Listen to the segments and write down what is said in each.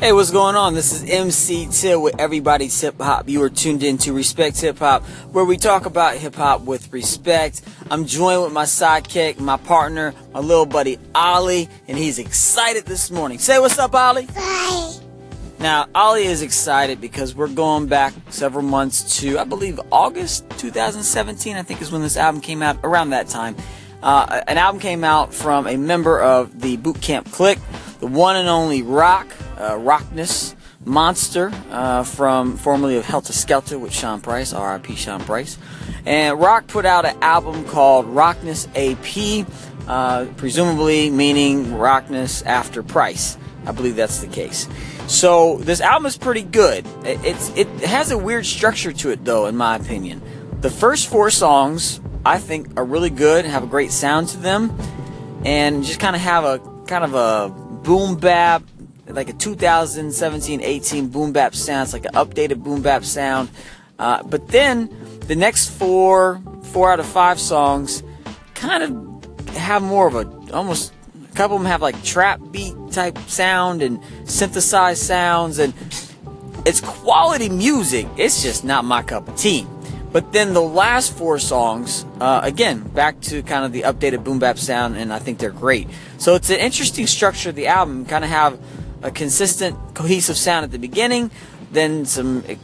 Hey, what's going on? This is MC Till with Everybody's Hip Hop. You are tuned in to Respect Hip Hop, where we talk about hip hop with respect. I'm joined with my sidekick, my partner, my little buddy Ollie, and he's excited this morning. Say what's up, Ollie. Bye. Now, Ollie is excited because we're going back several months to, I believe, August 2017. I think is when this album came out. Around that time, uh, an album came out from a member of the Boot Camp Clique, the one and only Rock uh, Rockness Monsta uh, from formerly of Heltah Skeltah with Sean Price, R.I.P. Sean Price. And Rock put out an album called Rockness AP, uh, presumably meaning Rockness after Price. I believe that's the case. So this album is pretty good. It, it's it has a weird structure to it though, in my opinion. The first four songs I think are really good, and have a great sound to them, and just kind of have a kind of a boom bap like a 2017-18 boom bap sound. It's like an updated boom bap sound. Uh, but then the next four, four out of five songs, kind of have more of a almost. A couple of them have like trap beat type sound and synthesized sounds, and it's quality music. It's just not my cup of tea. But then the last four songs, uh, again, back to kind of the updated boom bap sound, and I think they're great. So it's an interesting structure of the album. Kind of have a consistent, cohesive sound at the beginning, then some eh,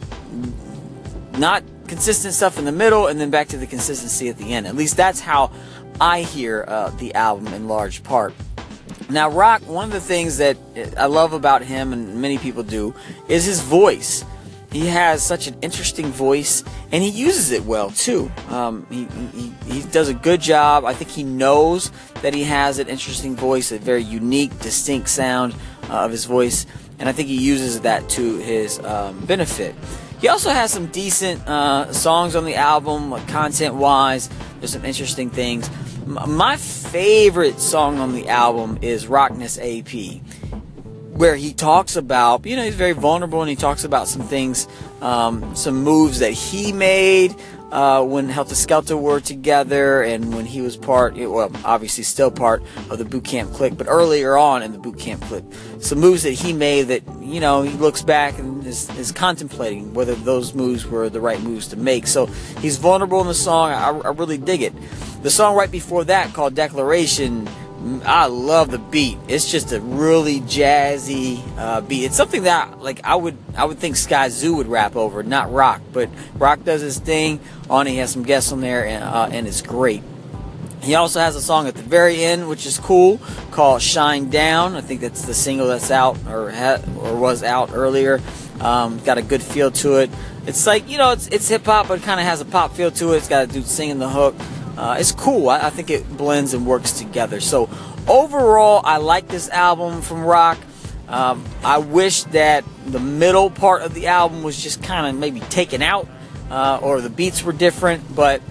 not consistent stuff in the middle, and then back to the consistency at the end. At least that's how I hear uh, the album in large part. Now, Rock, one of the things that eh, I love about him, and many people do, is his voice. He has such an interesting voice, and he uses it well too. Um, he, he, he does a good job. I think he knows that he has an interesting voice, a very unique, distinct sound uh, of his voice, and I think he uses that to his um, benefit. He also has some decent uh, songs on the album, content wise. There's some interesting things. M- my favorite song on the album is Rockness AP, where he talks about, you know, he's very vulnerable and he talks about some things, um, some moves that he made uh, when Heltah Skeltah were together and when he was part, well, obviously still part of the boot camp clique, but earlier on in the boot camp clique, some moves that he made that, you know, he looks back and is, is contemplating whether those moves were the right moves to make. So he's vulnerable in the song. I, I really dig it. The song right before that called Declaration I love the beat. It's just a really jazzy uh, beat. It's something that like I would I would think Skyzoo would rap over, not Rock. But Rock does his thing. On he has some guests on there, and, uh, and it's great. He also has a song at the very end, which is cool, called "Shine Down." I think that's the single that's out or ha- or was out earlier. Um, got a good feel to it. It's like you know, it's it's hip hop, but kind of has a pop feel to it. It's got a dude singing the hook. Uh, it's cool. I, I, think it blends and works together. So overall, I like this album from Rock. Um, I wish that the middle part of the album was just kind of maybe taken out, uh, or the beats were different. But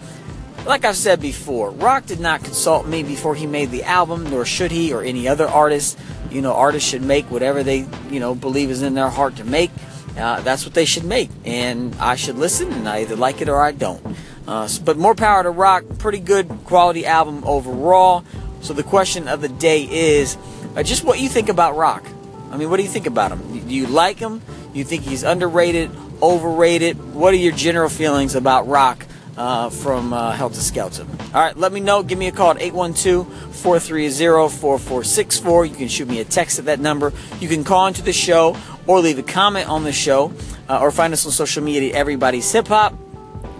like I've said before, Rock did not consult me before he made the album, nor should he or any other artist. You know, artists should make whatever they you know believe is in their heart to make. Uh, that's what they should make, and I should listen, and I either like it or I don't. Uh, but more power to rock. Pretty good quality album overall. So the question of the day is uh, just what you think about rock. I mean, what do you think about him? Do you like him? You think he's underrated, overrated? What are your general feelings about rock? Uh, from uh, Heltah Skeltah. All right, let me know. Give me a call at 812-430-4464. You can shoot me a text at that number. You can call into the show or leave a comment on the show uh, or find us on social media, Everybody's Hip Hop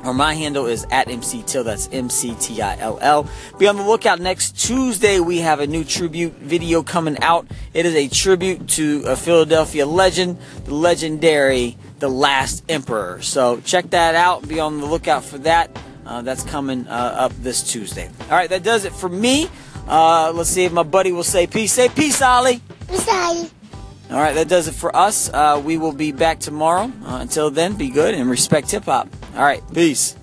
or my handle is at MC Till. That's M C T I L L. Be on the lookout next Tuesday. We have a new tribute video coming out. It is a tribute to a Philadelphia legend, the legendary The Last Emperor. So check that out. Be on the lookout for that. Uh, that's coming uh, up this Tuesday. All right, that does it for me. Uh, let's see if my buddy will say peace. Say peace, Ollie. Peace, Ollie. All right, that does it for us. Uh, we will be back tomorrow. Uh, until then, be good and respect hip hop. All right, peace.